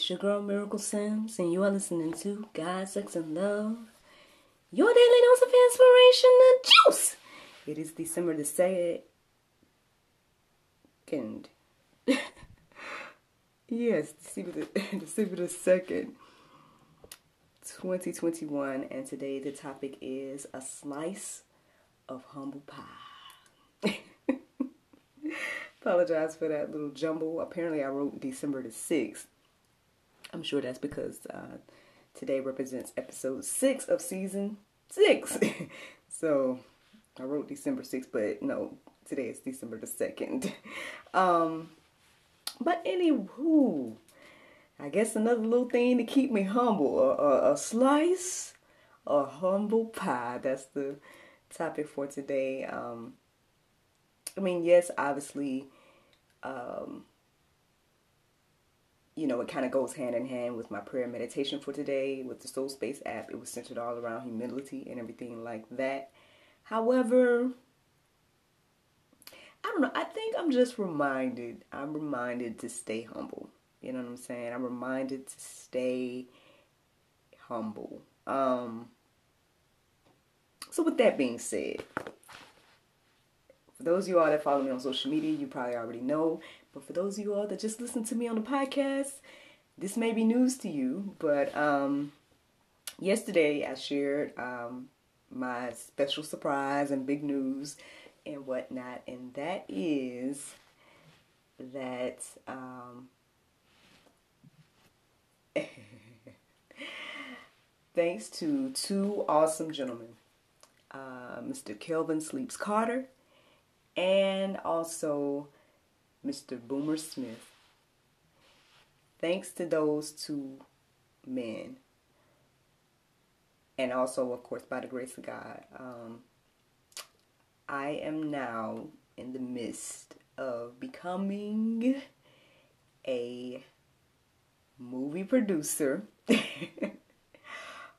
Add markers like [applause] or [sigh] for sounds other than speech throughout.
It's your girl Miracle Sims, and you are listening to God, Sex, and Love, your daily dose of inspiration and juice. It is December the second. [laughs] yes, December the, [laughs] December the second, 2021, and today the topic is a slice of humble pie. [laughs] Apologize for that little jumble. Apparently, I wrote December the 6th. I'm sure that's because uh, today represents episode 6 of season 6. [laughs] so I wrote December 6th, but no, today is December the 2nd. [laughs] Um, but anywho, I guess another little thing to keep me humble a, a, a slice of humble pie. That's the topic for today. Um, I mean, yes, obviously, um, you know, it kind of goes hand in hand with my prayer meditation for today with the Soul Space app. It was centered all around humility and everything like that. However, I don't know. I think I'm just reminded. I'm reminded to stay humble. You know what I'm saying? I'm reminded to stay humble. Um, so, with that being said, for those of you all that follow me on social media, you probably already know. But for those of you all that just listen to me on the podcast, this may be news to you. But um, yesterday I shared um, my special surprise and big news and whatnot, and that is that um, [laughs] thanks to two awesome gentlemen, uh, Mr. Kelvin Sleeps Carter and also Mr. Boomer Smith. Thanks to those two men, and also, of course, by the grace of God, um, I am now in the midst of becoming a movie producer. [laughs]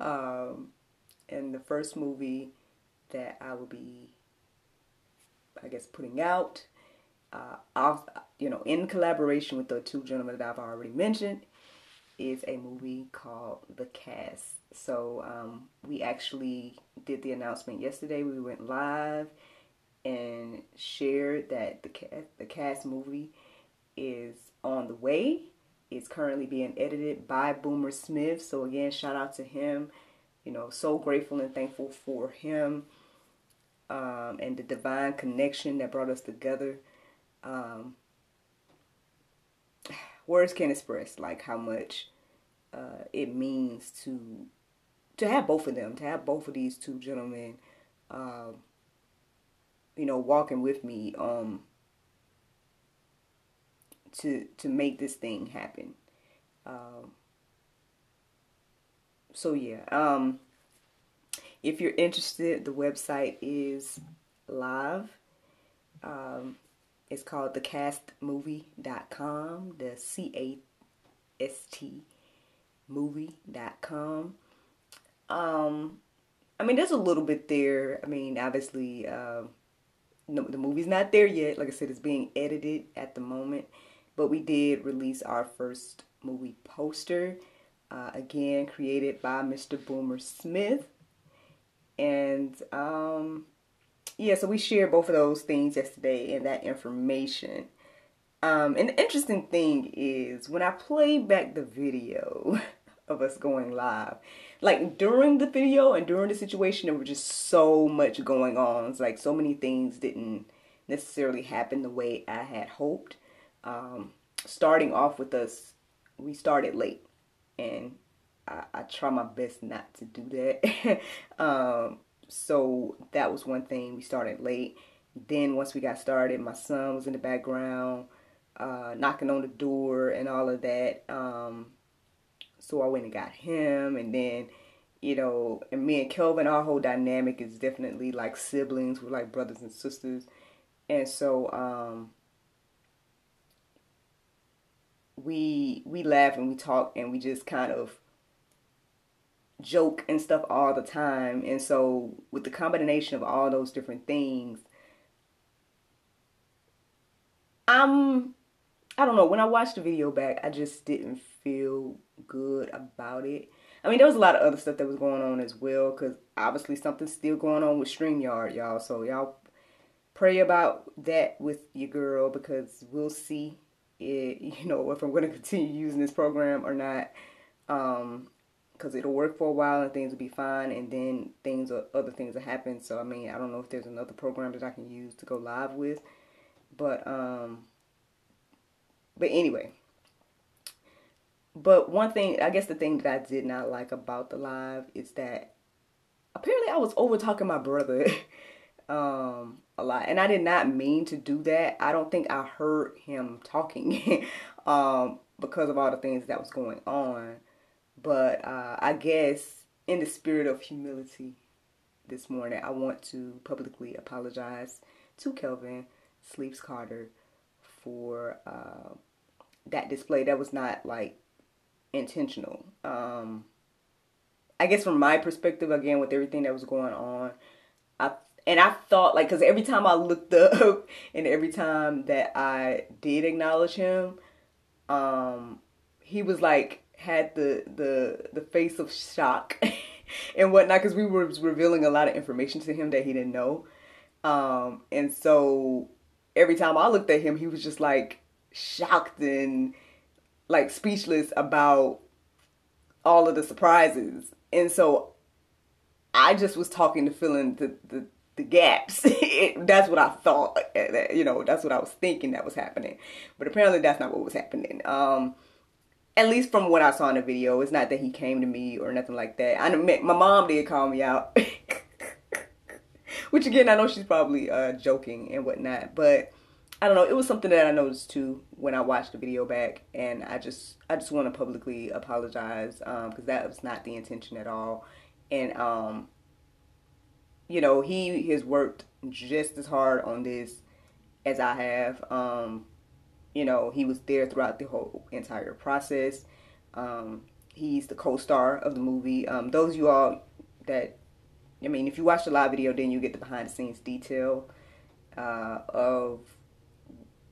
um, and the first movie that I will be I guess putting out. Uh, off, you know, in collaboration with the two gentlemen that I've already mentioned, is a movie called The Cast. So um, we actually did the announcement yesterday. We went live and shared that the cast, the cast movie is on the way. It's currently being edited by Boomer Smith. So again, shout out to him. You know, so grateful and thankful for him um, and the divine connection that brought us together. Um, [sighs] words can't express like how much uh, it means to to have both of them, to have both of these two gentlemen, um, you know, walking with me um, to to make this thing happen. Um, so yeah, um, if you're interested, the website is live. Um, it's called thecastmovie.com, the C A S T movie.com. Um, I mean, there's a little bit there. I mean, obviously, uh, no, the movie's not there yet. Like I said, it's being edited at the moment. But we did release our first movie poster, uh, again, created by Mr. Boomer Smith and um, yeah, so we shared both of those things yesterday and that information. Um, and the interesting thing is when I play back the video [laughs] of us going live, like during the video and during the situation, there was just so much going on. It's like so many things didn't necessarily happen the way I had hoped. Um, starting off with us, we started late and I, I try my best not to do that. [laughs] um, so that was one thing. We started late. Then once we got started, my son was in the background, uh, knocking on the door and all of that. Um, so I went and got him, and then you know, and me and Kelvin, our whole dynamic is definitely like siblings. We're like brothers and sisters, and so um, we we laugh and we talk and we just kind of joke and stuff all the time. And so with the combination of all those different things, I'm I don't know, when I watched the video back, I just didn't feel good about it. I mean, there was a lot of other stuff that was going on as well, because obviously something's still going on with StreamYard, y'all. So y'all pray about that with your girl, because we'll see, it, [laughs] you know, if I'm going to continue using this program or not. Um, because it'll work for a while and things will be fine, and then things or other things will happen. So I mean, I don't know if there's another program that I can use to go live with, but um, but anyway. But one thing, I guess the thing that I did not like about the live is that apparently I was over talking my brother [laughs] um a lot and I did not mean to do that. I don't think I heard him talking [laughs] um because of all the things that was going on. But uh, I guess in the spirit of humility this morning, I want to publicly apologize to Kelvin Sleeps Carter for uh, that display. That was not like intentional. Um, I guess from my perspective, again, with everything that was going on, I and I thought like because every time I looked [laughs] up and every time that I did acknowledge him, um, he was like had the the the face of shock [laughs] and whatnot because we were revealing a lot of information to him that he didn't know. Um, and so every time I looked at him, he was just like shocked and like speechless about all of the surprises. And so I just was talking to filling the, the, the gaps. [laughs] that's what I thought. You know, that's what I was thinking that was happening. But apparently that's not what was happening. Um, at least from what I saw in the video, it's not that he came to me or nothing like that. I my mom did call me out, [laughs] which again I know she's probably uh, joking and whatnot, but I don't know. It was something that I noticed too when I watched the video back, and I just I just want to publicly apologize because um, that was not the intention at all, and um, you know he has worked just as hard on this as I have. Um, you know, he was there throughout the whole entire process. Um, he's the co-star of the movie. Um, those you all that, I mean, if you watch the live video, then you get the behind-the-scenes detail uh, of,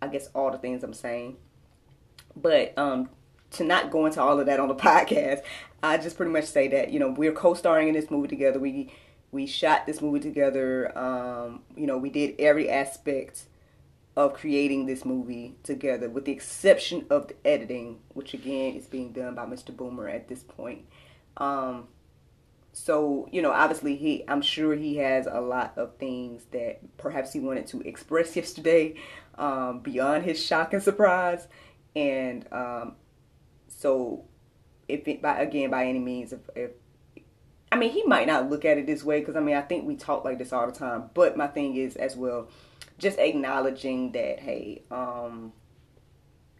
I guess, all the things I'm saying. But um, to not go into all of that on the [laughs] podcast, I just pretty much say that you know we're co-starring in this movie together. We we shot this movie together. Um, you know, we did every aspect of creating this movie together, with the exception of the editing, which again is being done by Mr. Boomer at this point. Um, so you know, obviously he, I'm sure he has a lot of things that perhaps he wanted to express [laughs] yesterday, um, beyond his shock and surprise, and um, so if it, by again by any means, if, if I mean, he might not look at it this way because I mean, I think we talk like this all the time. But my thing is, as well, just acknowledging that hey um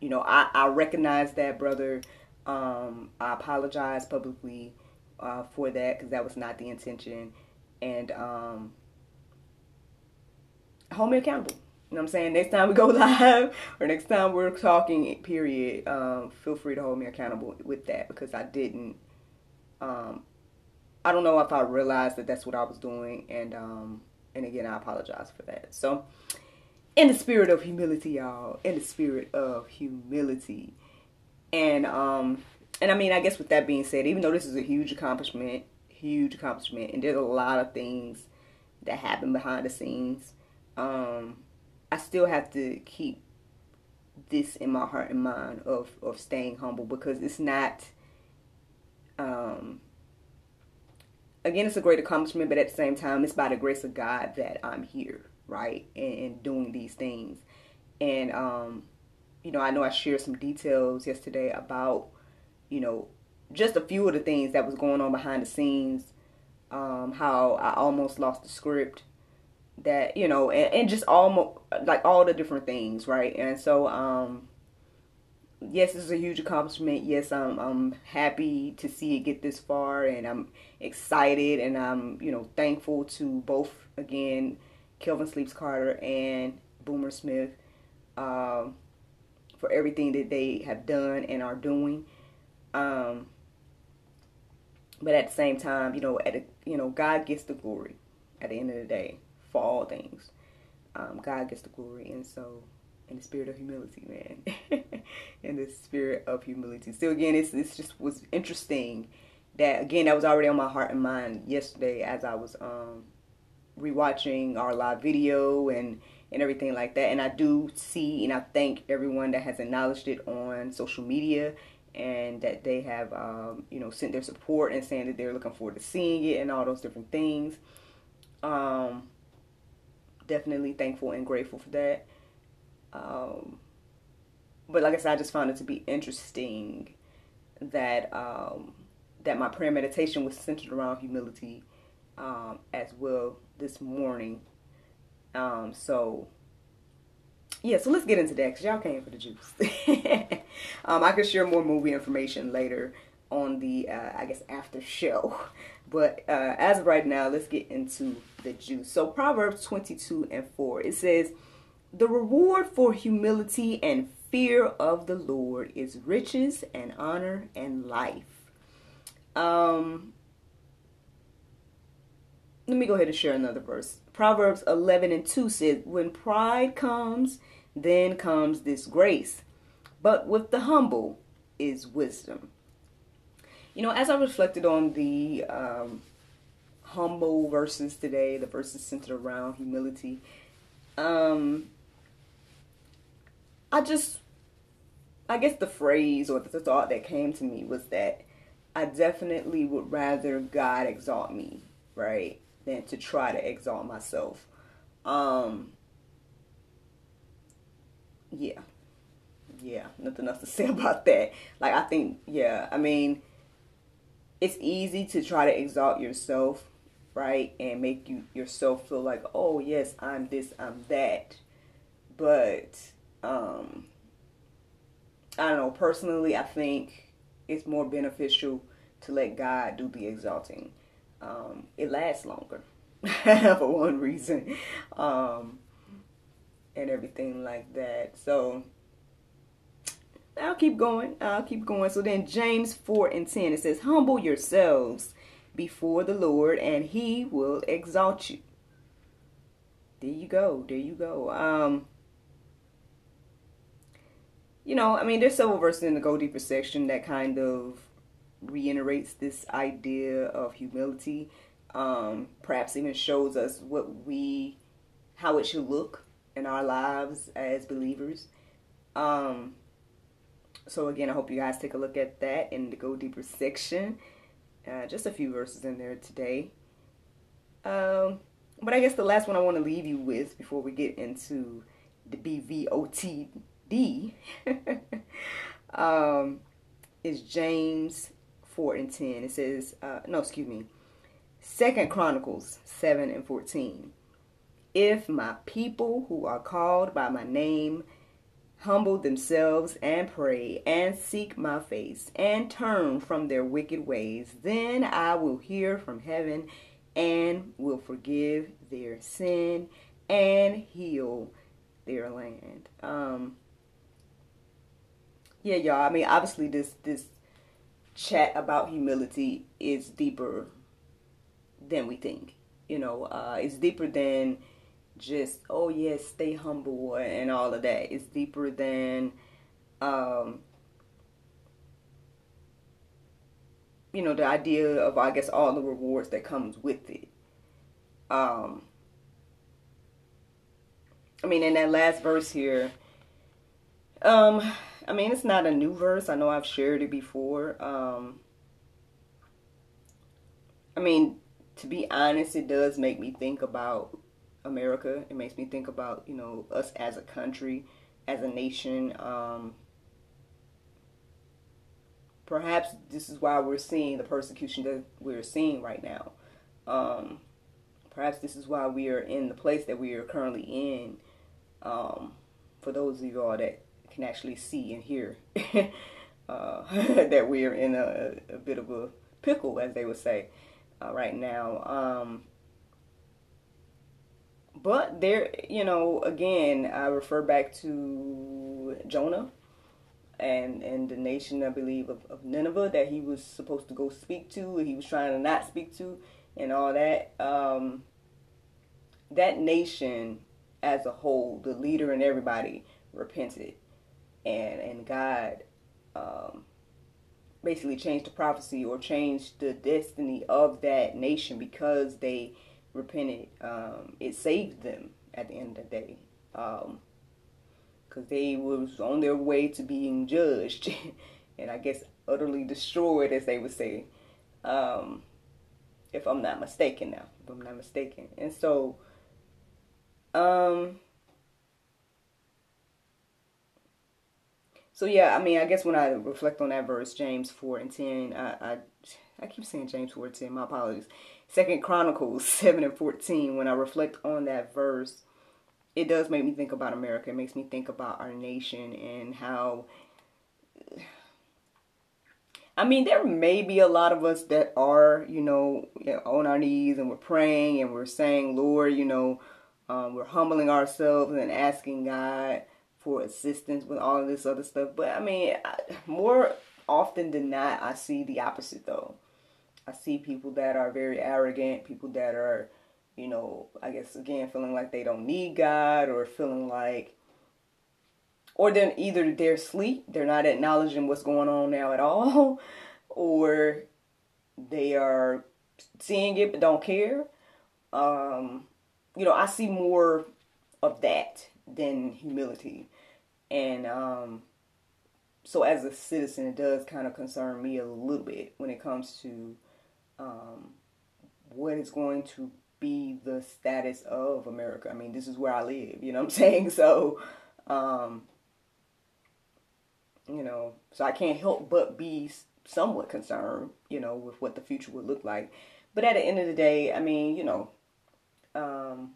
you know i i recognize that brother um i apologize publicly uh for that because that was not the intention and um hold me accountable you know what I'm saying? Next time we go [laughs] live or next time we're talking, period, um, feel free to hold me accountable with that because I didn't, um, I don't know if I realized that that's what I was doing. And, um, and again, I apologize for that. So, in the spirit of humility, y'all, in the spirit of humility, and um, and I mean, I guess with that being said, even though this is a huge accomplishment, huge accomplishment, and there's a lot of things that happen behind the scenes, um, I still have to keep this in my heart and mind of of staying humble because it's not um again, it's a great accomplishment, but at the same time, it's by the grace of God that I'm here, right, and, and doing these things. And um, you know, I know I shared some details yesterday about, you know, just a few of the things that was going on behind the scenes um, how I almost lost the script, that you know, and, and just almost like all the different things, right? And so, um, yes, this is a huge accomplishment. Yes, I'm I'm happy to see it get this far, and I'm excited, and I'm you know thankful to both again, Kelvin Sleeps Carter and Boomer Smith, um, for everything that they have done and are doing. Um, but at the same time, you know, at a, you know, God gets the glory at the end of the day for all things. Um, God gets the glory, and so in the spirit of humility, man, [laughs] in the spirit of humility. So again, it's this just was interesting that again that was already on my heart and mind yesterday as I was um, rewatching our live video and and everything like that. And I do see and I thank everyone that has acknowledged it on social media and that they have um, you know sent their support and saying that they're looking forward to seeing it and all those different things. Um, definitely thankful and grateful for that. Um, but like I said, I just found it to be interesting that um, that my prayer meditation was centered around humility um, as well this morning. Um, so yeah, so let's get into that because y'all came for the juice. [laughs] um, I could share more movie information later on the uh, I guess after show, [laughs] but uh, as of right now, let's get into the juice. So Proverbs twenty two and four it says, "The reward for humility and fear of the Lord is riches and honor and life." Um, let me go ahead and share another verse. Proverbs 11 and 2 says, When pride comes, then comes disgrace, but with the humble is wisdom. You know, as I reflected on the um, humble verses today, the verses centered around humility, um, I just, I guess the phrase or the thought that came to me was that I definitely would rather God exalt me, right, than to try to exalt myself. Um, yeah, yeah, nothing else to [laughs] say about that. Like, I think, yeah, I mean, it's easy to try to exalt yourself, right, and make you yourself feel like, oh yes, I'm this, I'm that. But um, I don't know. Personally, I think it's more beneficial to let God do the exalting. Um, it lasts longer [laughs] for one reason, um, and everything like that. So I'll keep going. I'll keep going. So then James 4 and 10 it says, Humble yourselves before the Lord, and he will exalt you. There you go. There you go. Um you know, I mean there's several verses in the Go Deeper section that kind of reiterates this idea of humility. Um, perhaps even shows us what we how it should look in our lives as believers. Um, so again, I hope you guys take a look at that in the Go Deeper section. Uh, just a few verses in there today. Um, but I guess the last one I want to leave you with before we get into the BVOTD [laughs] um, is James 4 and 10. It says, uh, no, excuse me, Second Chronicles 7 and 14. If my people who are called by my name humble themselves and pray and seek my face and turn from their wicked ways, then I will hear from heaven and will forgive their sin and heal their land. Um, yeah, y'all. I mean, obviously, this this chat about humility is deeper than we think. You know, uh, it's deeper than just oh yes stay humble and all of that it's deeper than um you know the idea of i guess all the rewards that comes with it um i mean in that last verse here um i mean it's not a new verse i know i've shared it before um i mean to be honest it does make me think about America. It makes me think about, you know, us as a country, as a nation. Um, perhaps this is why we're seeing the persecution that we're seeing right now. Um, perhaps this is why we are in the place that we are currently in. Um, for those of you all that can actually see and hear [laughs] uh, [laughs] that we are in a, a, bit of a pickle, as they would say, uh, right now. Um, but there, you know, again, I refer back to Jonah and and the nation, I believe, of, of Nineveh that he was supposed to go speak to, he was trying to not speak to, and all that. Um, that nation as a whole, the leader and everybody repented, and and God um, basically changed the prophecy or changed the destiny of that nation because they repented. Um, it saved them at the end of the day. Um, because they was on their way to being judged [laughs] and I guess utterly destroyed, as they would say, um, if I'm not mistaken. Now, if I'm not mistaken, and so, um, so yeah, I mean, I guess when I reflect on that verse, James four and ten, I I, I keep saying James four and ten. My apologies. Second Chronicles [laughs] seven and fourteen. When I reflect on that verse it does make me think about America. It makes me think about our nation and how. I mean, there may be a lot of us that are, you know, on our knees and we're praying and we're saying, Lord, you know, um, we're humbling ourselves and asking God for assistance with all of this other stuff. But I mean, more often than not, I see the opposite though. I see people that are very arrogant, people that are you know, I guess again, feeling like they don't need God or feeling like, or then either they're asleep, they're not acknowledging what's going on now at all, [laughs] or they are seeing it but don't care. Um, you know, I see more of that than humility. And um, so, as a citizen, it does kind of concern me a little bit when it comes to um, what is going to be the status of America. I mean, this is where I live, you know what I'm [laughs] saying? So, um, you know, so I can't help but be somewhat concerned, you know, with what the future would look like. But at the end of the day, I mean, you know, um,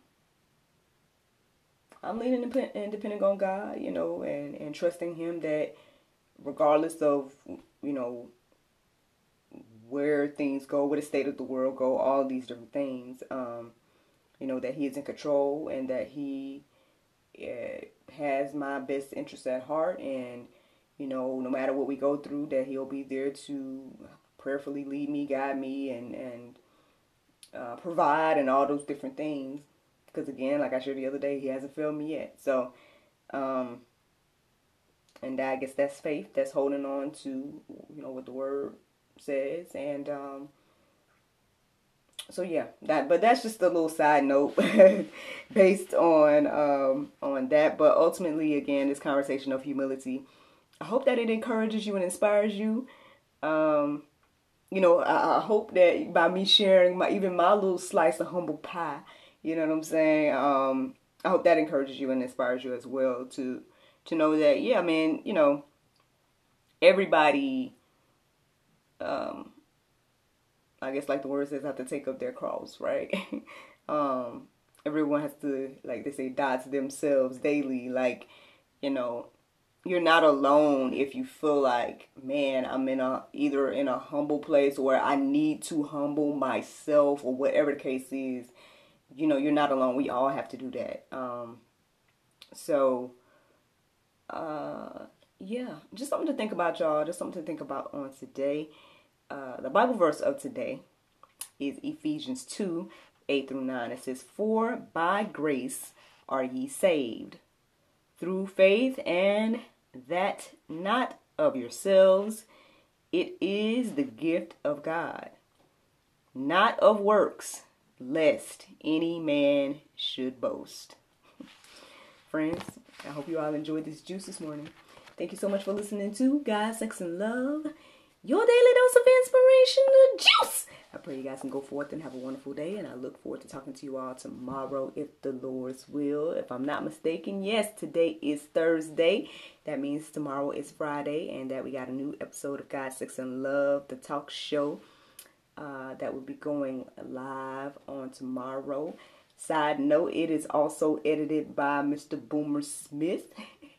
I'm leaning independent on God, you know, and, and trusting Him that regardless of, you know, where things go, where the state of the world go, all these different things. Um, you know that he is in control and that he uh, has my best interest at heart, and you know no matter what we go through, that he'll be there to prayerfully lead me, guide me, and and uh, provide, and all those different things. Because again, like I shared the other day, he hasn't failed me yet. So. Um, and I guess that's faith. That's holding on to, you know, what the word says. And um, so yeah, that but that's just a little side note [laughs] based on um, on that. But ultimately, again, this conversation of humility. I hope that it encourages you and inspires you. Um, you know, I, I, hope that by me sharing my even my little slice of humble pie, you know what I'm saying. Um, I hope that encourages you and inspires you as well to to know that yeah, I mean, you know, everybody um, I guess like the word says, have to take up their cross, right? [laughs] um, everyone has to, like they say, die to themselves daily. Like, you know, you're not alone if you feel like, man, I'm in a either in a humble place or I need to humble myself or whatever the case is. You know, you're not alone. We all have to do that. Um, so, uh, yeah, just something to think about, y'all. Just something to think about on today. Uh, the Bible verse of today is Ephesians 2 8 through 9. It says, For by grace are ye saved through faith, and that not of yourselves, it is the gift of God, not of works, lest any man should boast. [laughs] Friends, I hope you all enjoyed this juice this morning. Thank you so much for listening to God, Sex, and Love, your daily dose of inspiration, the juice. I pray you guys can go forth and have a wonderful day, and I look forward to talking to you all tomorrow if the Lord's will. If I'm not mistaken, yes, today is Thursday. That means tomorrow is Friday, and that we got a new episode of God, Sex, and Love, the talk show. Uh, that will be going live on tomorrow. Side note, it is also edited by Mr. Boomer Smith.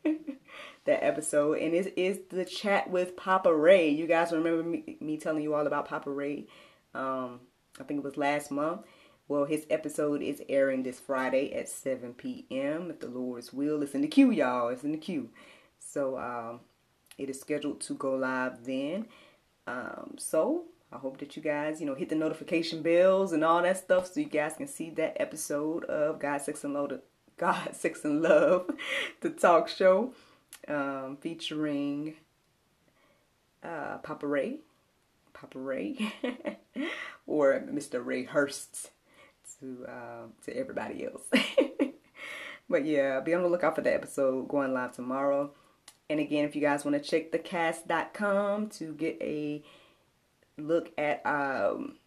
[laughs] that episode, and it is the chat with Papa Ray. You guys remember me, me telling you all about Papa Ray? Um, I think it was last month. Well, his episode is airing this Friday at 7 p.m. If the Lord's will, it's in the queue, y'all. It's in the queue. So um, it is scheduled to go live then. Um, so I hope that you guys, you know, hit the notification bells and all that stuff so you guys can see that episode of God, Sex, and Love, [laughs] God, Sex, and Love, [laughs] the talk show um, featuring uh, Papa Ray, Papa Ray, [laughs] or Mr. Ray Hurst to uh, to everybody else. but yeah, be on the lookout for the episode going live tomorrow. And again, if you guys want to check thecast.com to get a look at um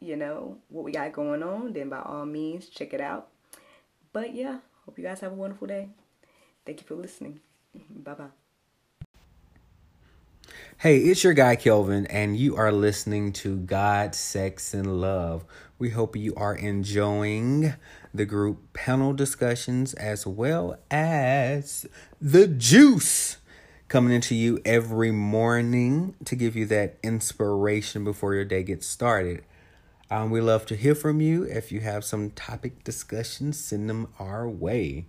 you know what we got going on, then by all means check it out. But yeah, hope you guys have a wonderful day. Thank you for listening. [laughs] Bye bye. Hey, it's your guy Kelvin, and you are listening to God, Sex, and Love. We hope you are enjoying the group panel discussions as well as the juice coming into you every morning to give you that inspiration before your day gets started. Um, we love to hear from you. If you have some topic discussions, send them our way.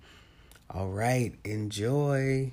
All right, enjoy.